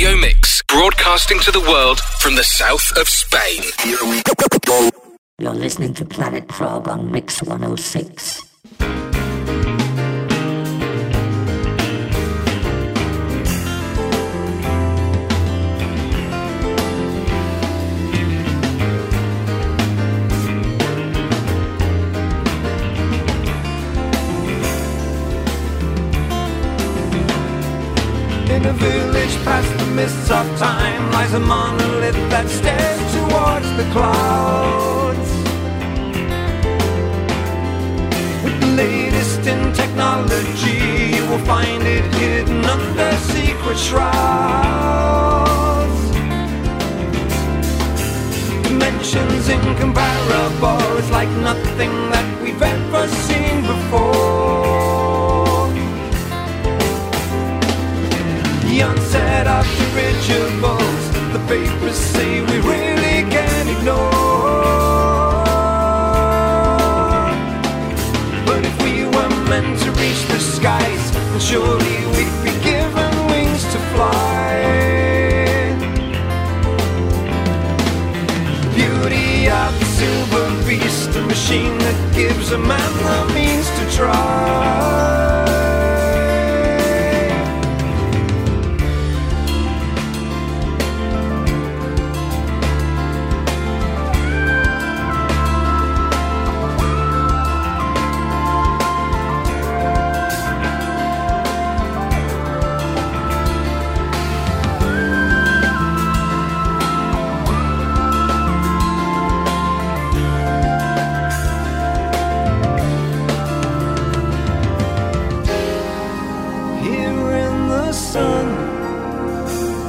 radio mix, broadcasting to the world from the south of Spain. You're listening to Planet Prog on Mix 106. Past the mists of time lies a monolith that stares towards the clouds. With the latest in technology, you will find it hidden under secret shrouds. Dimensions incomparable, it's like nothing that we've ever seen before. The onset of dirigibles The papers say we really can't ignore. But if we were meant to reach the skies Then surely we'd be given wings to fly. Beauty of the silver beast A machine that gives a man the means to try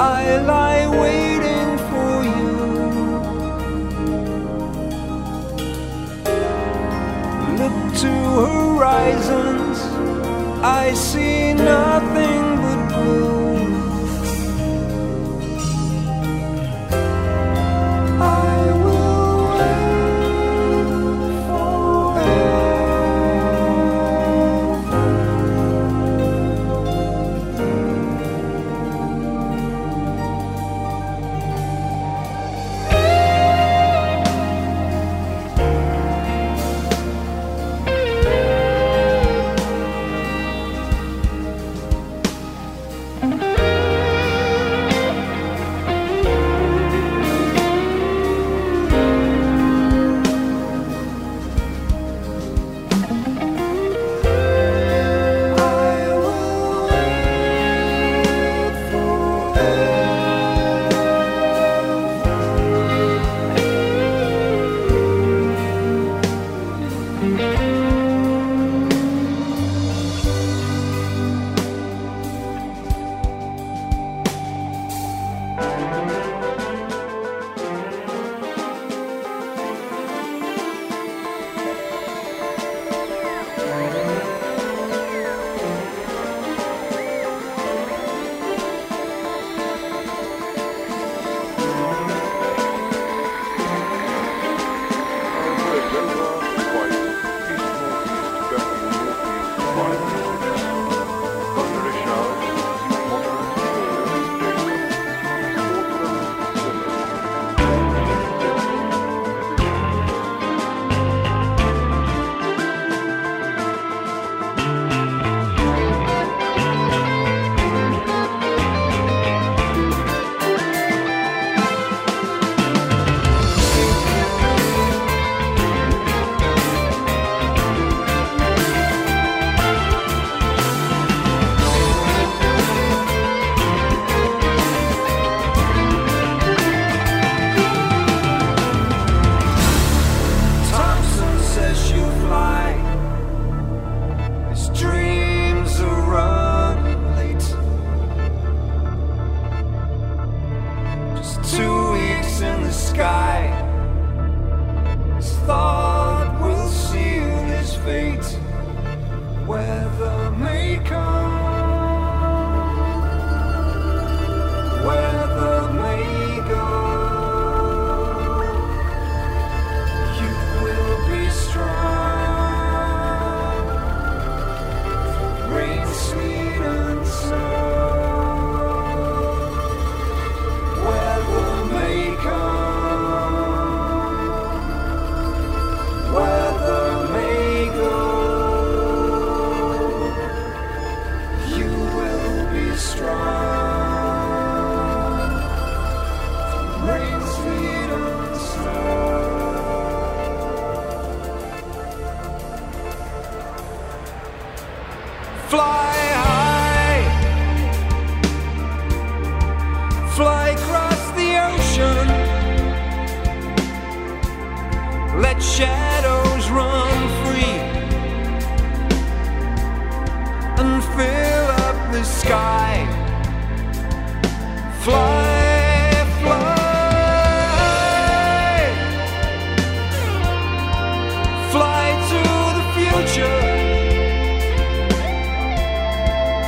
I lie waiting for you. Look to horizons, I see nothing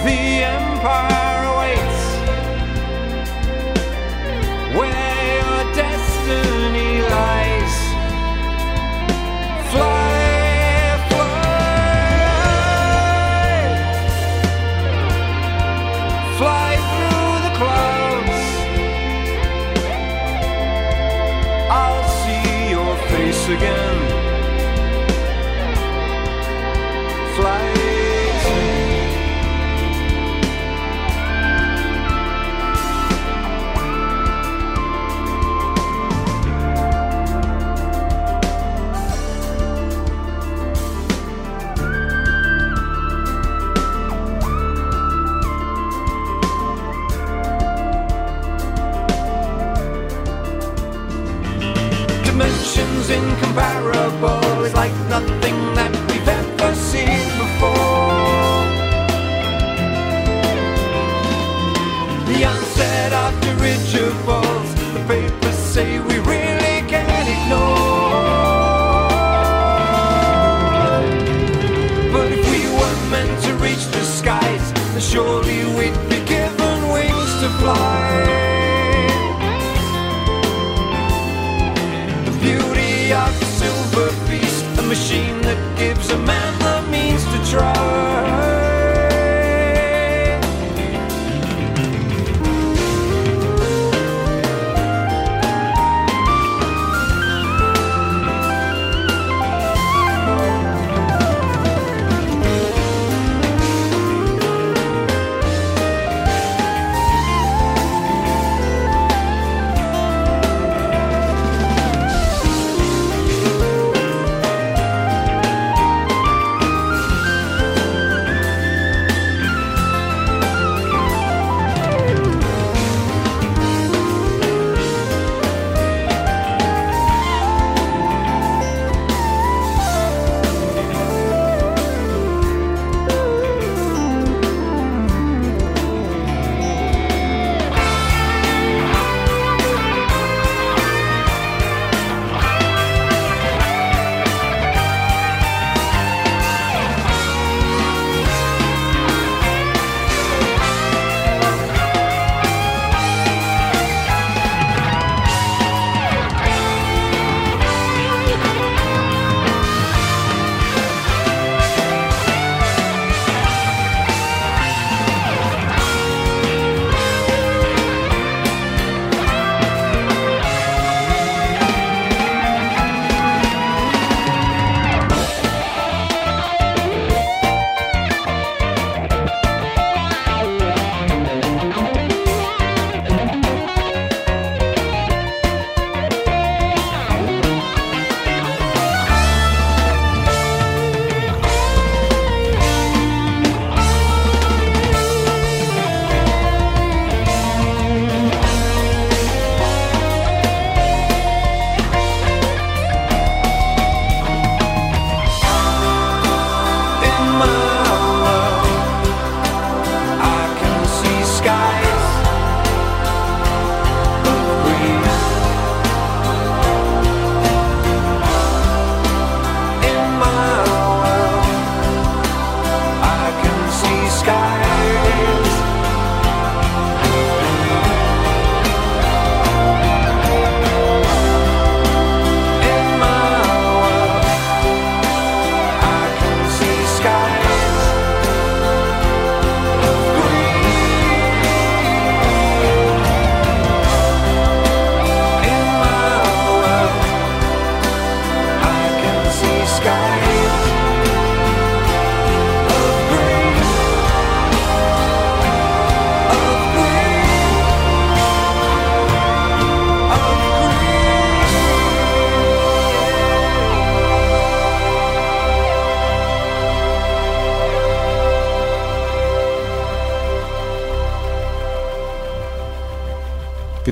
The empire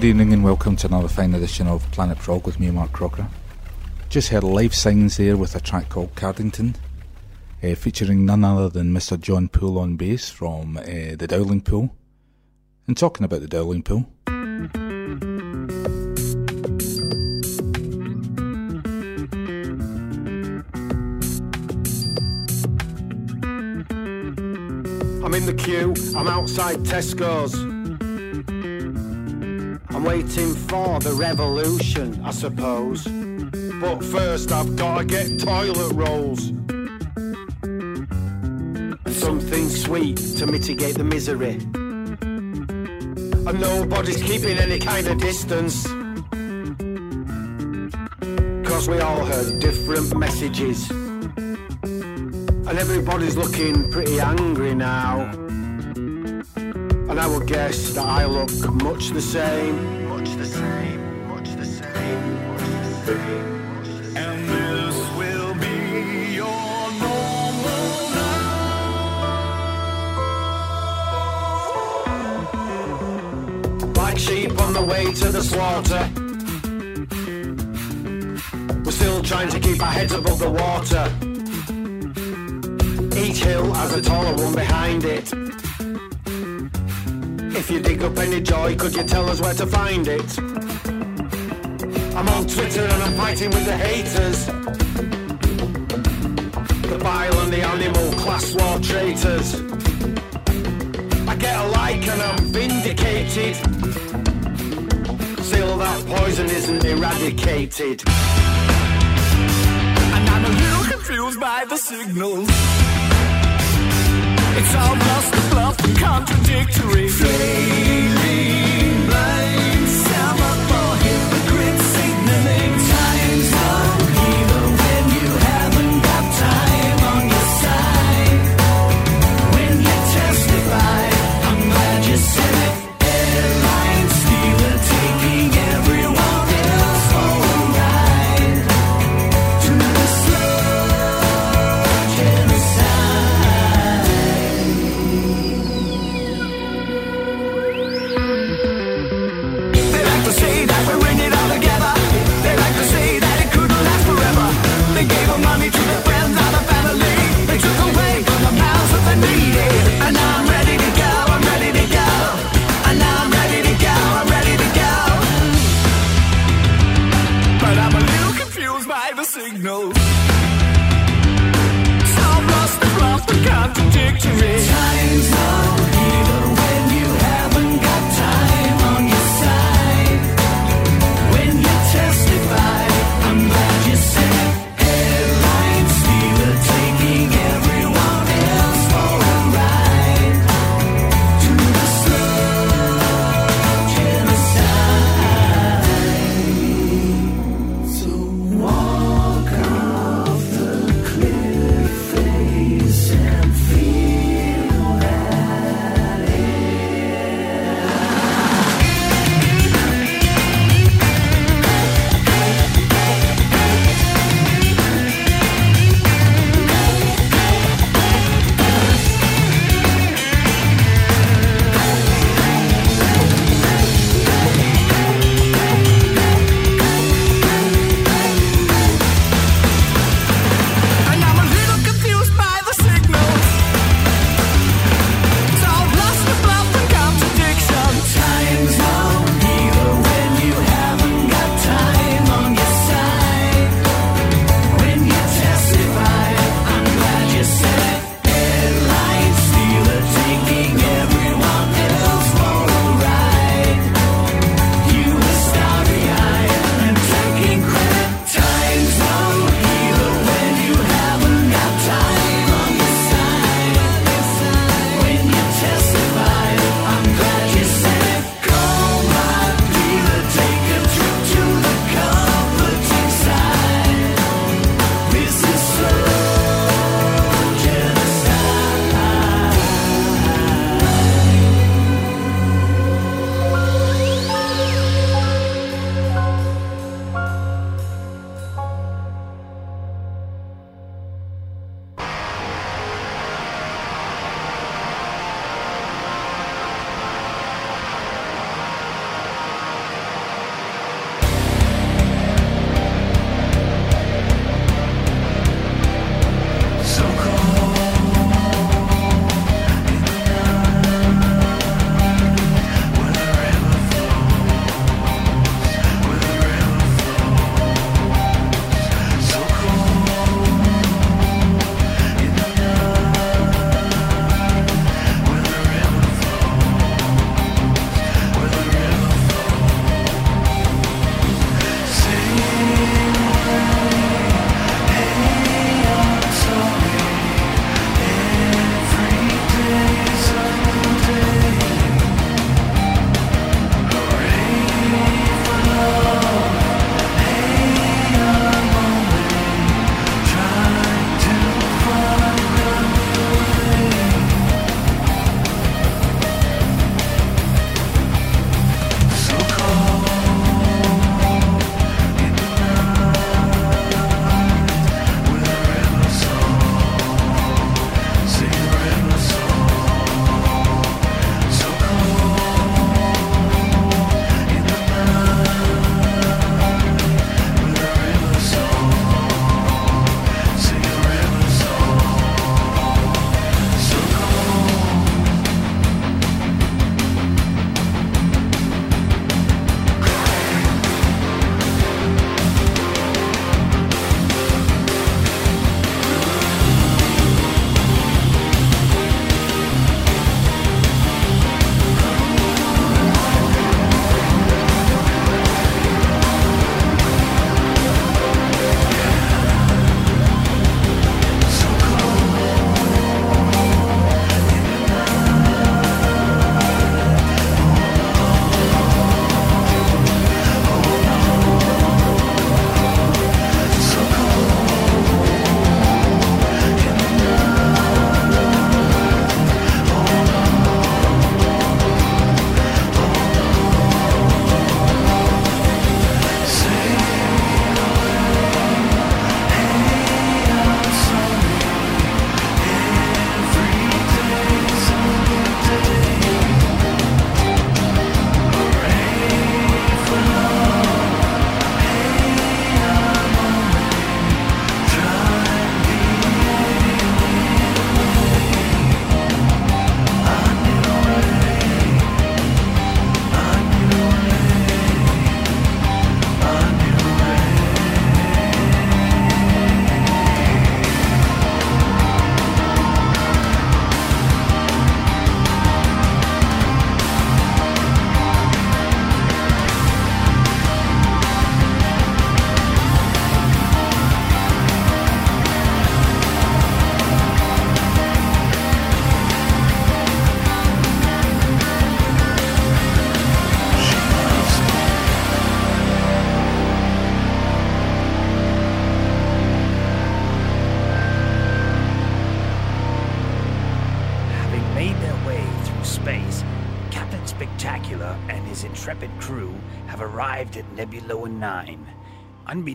Good evening and welcome to another fine edition of Planet Prog with me, Mark Crocker. Just heard Lifesigns there with a track called Cardington, uh, featuring none other than Mr. Jon Poole on bass from uh, the Dowling Poole. And talking about the Dowling Poole, I'm in the queue, I'm outside Tesco's. Waiting for the revolution, I suppose. But first, I've gotta get toilet rolls. And something sweet to mitigate the misery. And nobody's keeping any kind of distance. Cause we all heard different messages. And everybody's looking pretty angry now. And I would guess that I look. Much the same, sheep on the way to the slaughter. We're still trying to keep our heads above the water. Each hill has a taller one behind it. If you dig up any joy, could you tell us where to find it? I'm on Twitter and I'm fighting with the haters. The bile and the animal class war traitors. I get a like and I'm vindicated. Still that poison isn't eradicated. And I'm a little confused by the signals. It's all bluster, bluff, and contradictory. Flaming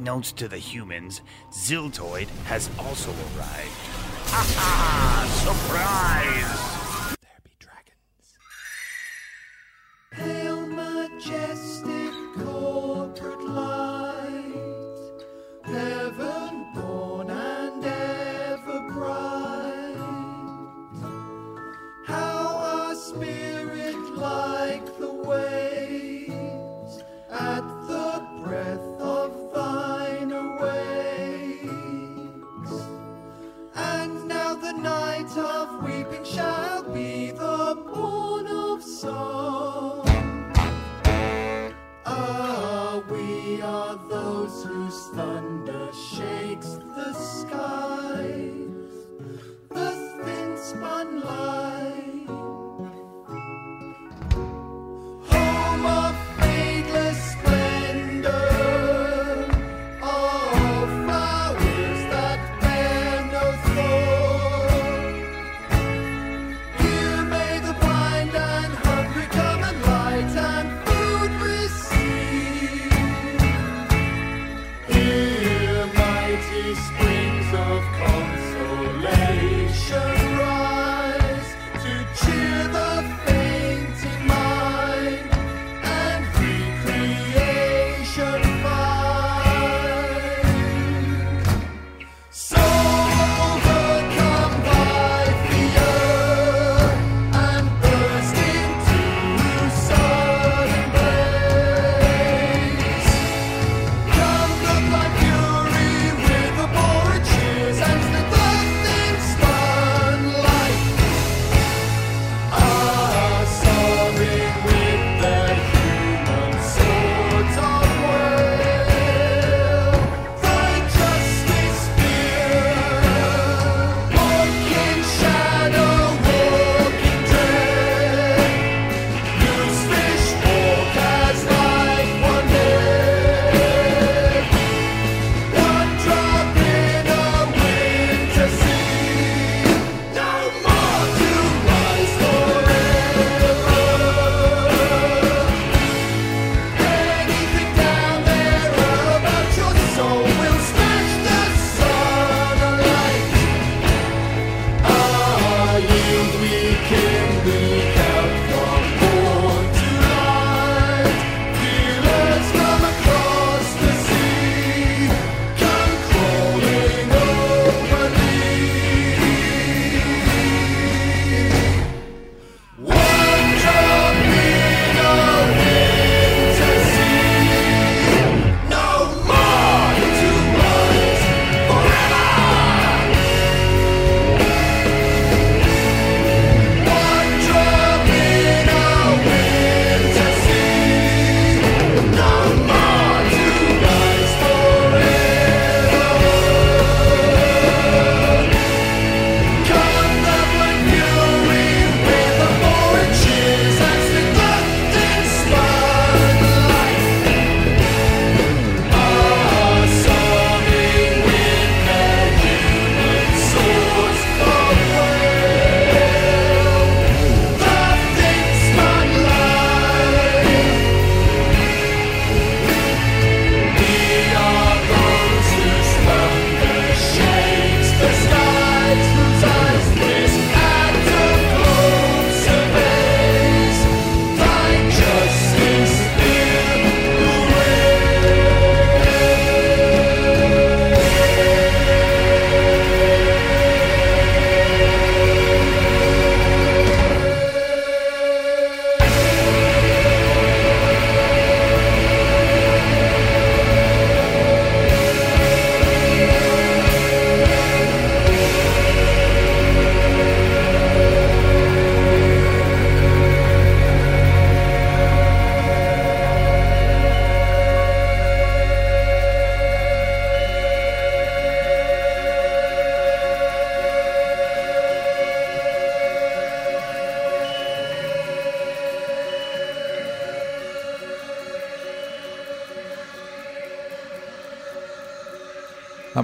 unbeknownst to the humans, Ziltoid has also arrived. Ha ha! Surprise!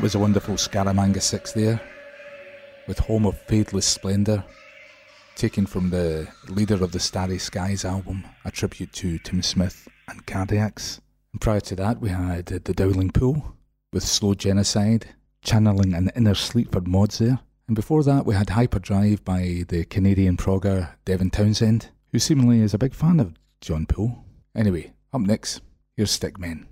was a wonderful Scaramanga 6 there, with Home of Fadeless Splendour, taken from the Leader of the Starry Skies album, a tribute to Tim Smith and Cardiacs. And prior to that, we had The Dowling Poole, with Slow Genocide, channeling an inner Sleaford Mods there. And before that, we had Hyperdrive by the Canadian progger Devin Townsend, who seemingly is a big fan of Jon Poole. Anyway, up next, here's Stickmen.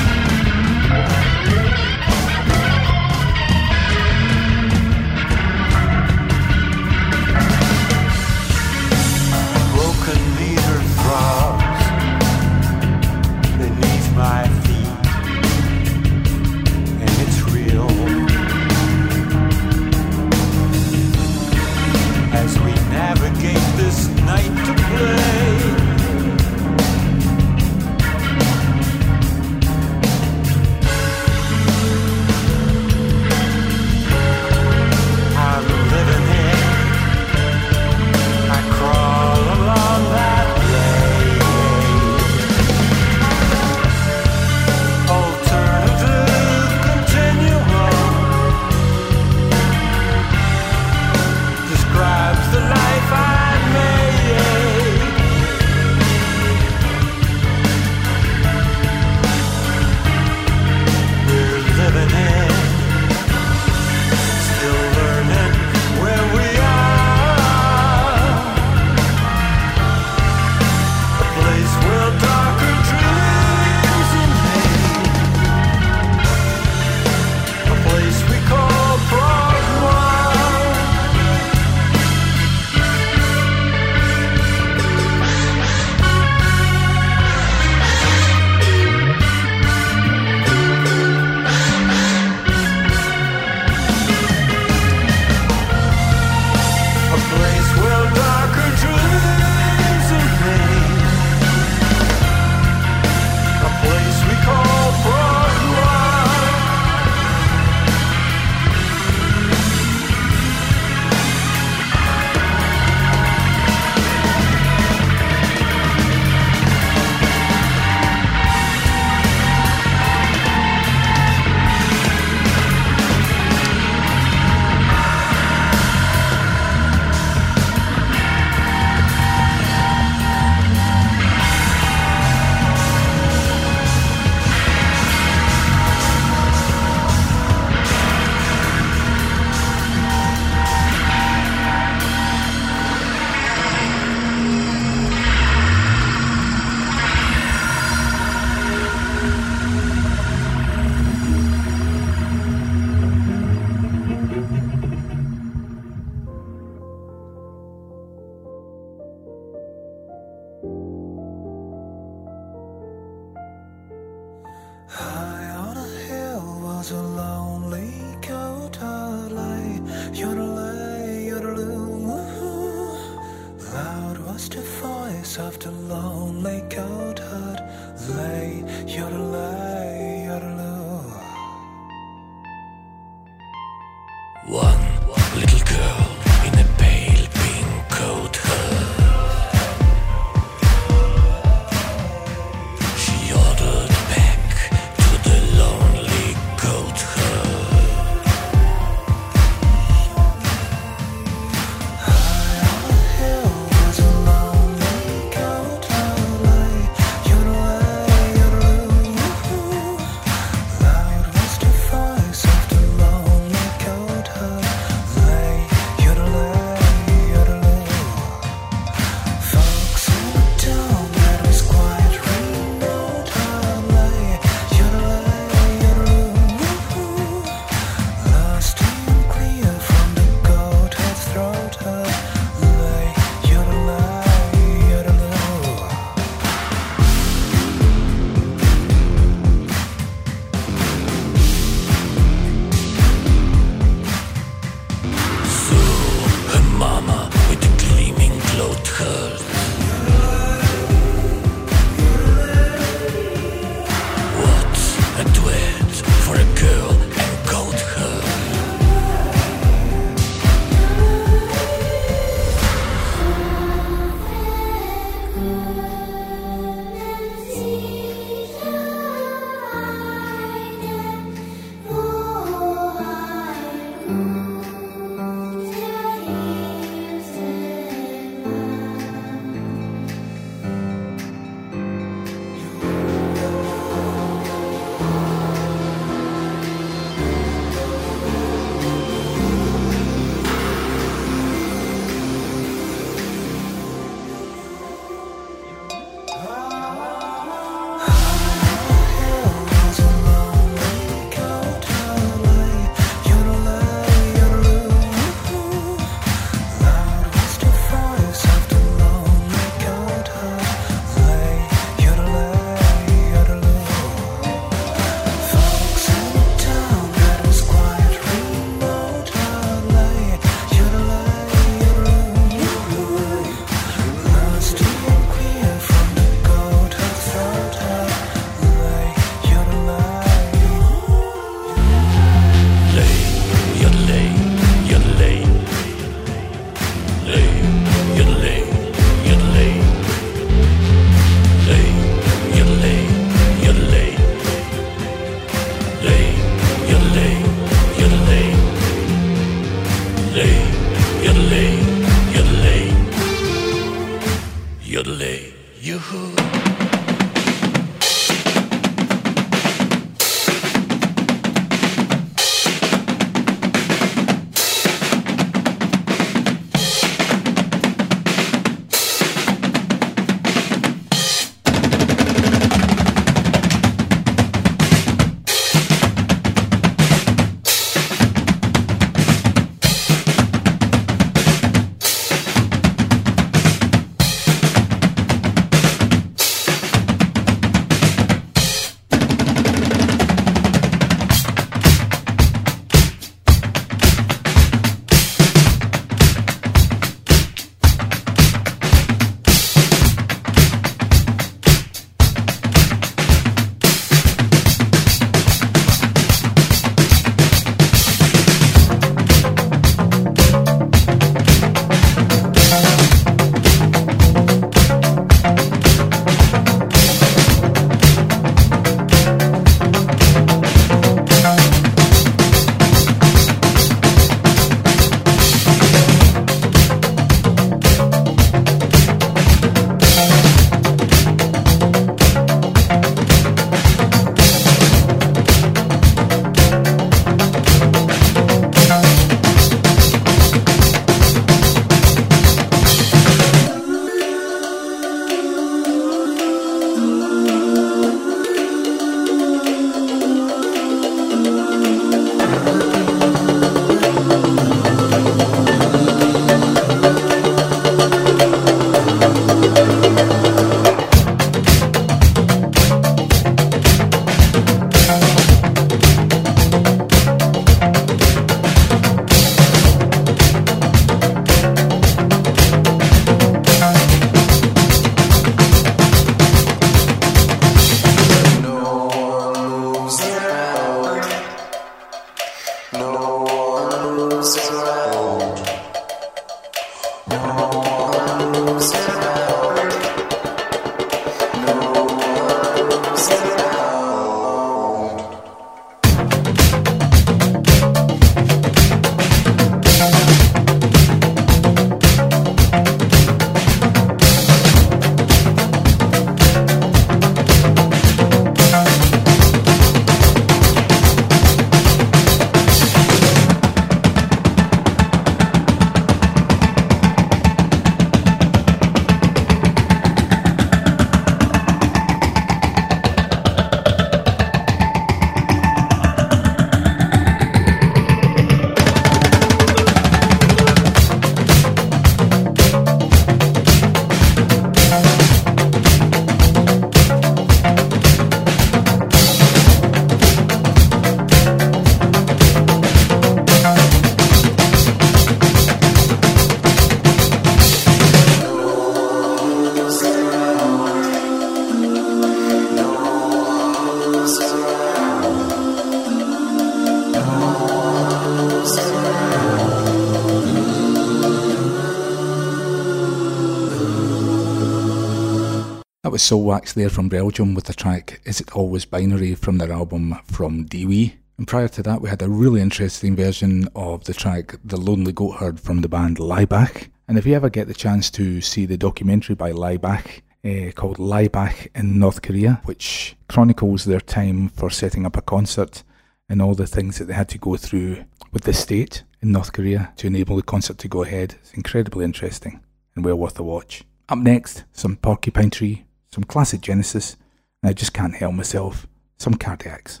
Was Soulwax there from Belgium with the track Is It Always Binary from their album From Deewee. And prior to that, we had a really interesting version of the track The Lonely Goat Herd from the band Laibach. And if you ever get the chance to see the documentary by Laibach, uh, called Laibach in North Korea, which chronicles their time for setting up a concert and all the things that they had to go through with the state in North Korea to enable the concert to go ahead. It's incredibly interesting and well worth a watch. Up next, some Porcupine Tree, some classic Genesis, and I just can't help myself, some Cardiacs.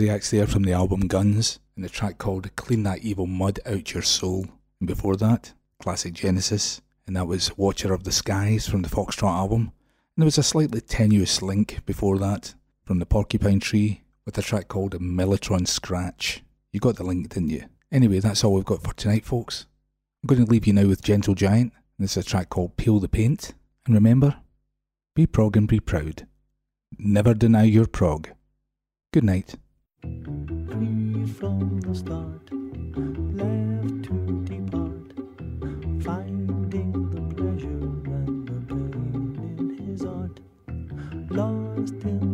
Cardiacs there from the album Guns, and the track called Clean That Evil Mud Out Your Soul. And before that, classic Genesis, and that was Watcher of the Skies from the Foxtrot album. And there was a slightly tenuous link before that from the Porcupine Tree with a track called Mellotron Scratch. You got the link, didn't you? Anyway, that's all we've got for tonight, folks. I'm going to leave you now with Gentle Giant. This is a track called Peel the Paint. And remember, be prog and be proud. Never deny your prog. Good night. Free from the start, left to depart, finding the pleasure and the pain in his art, lost in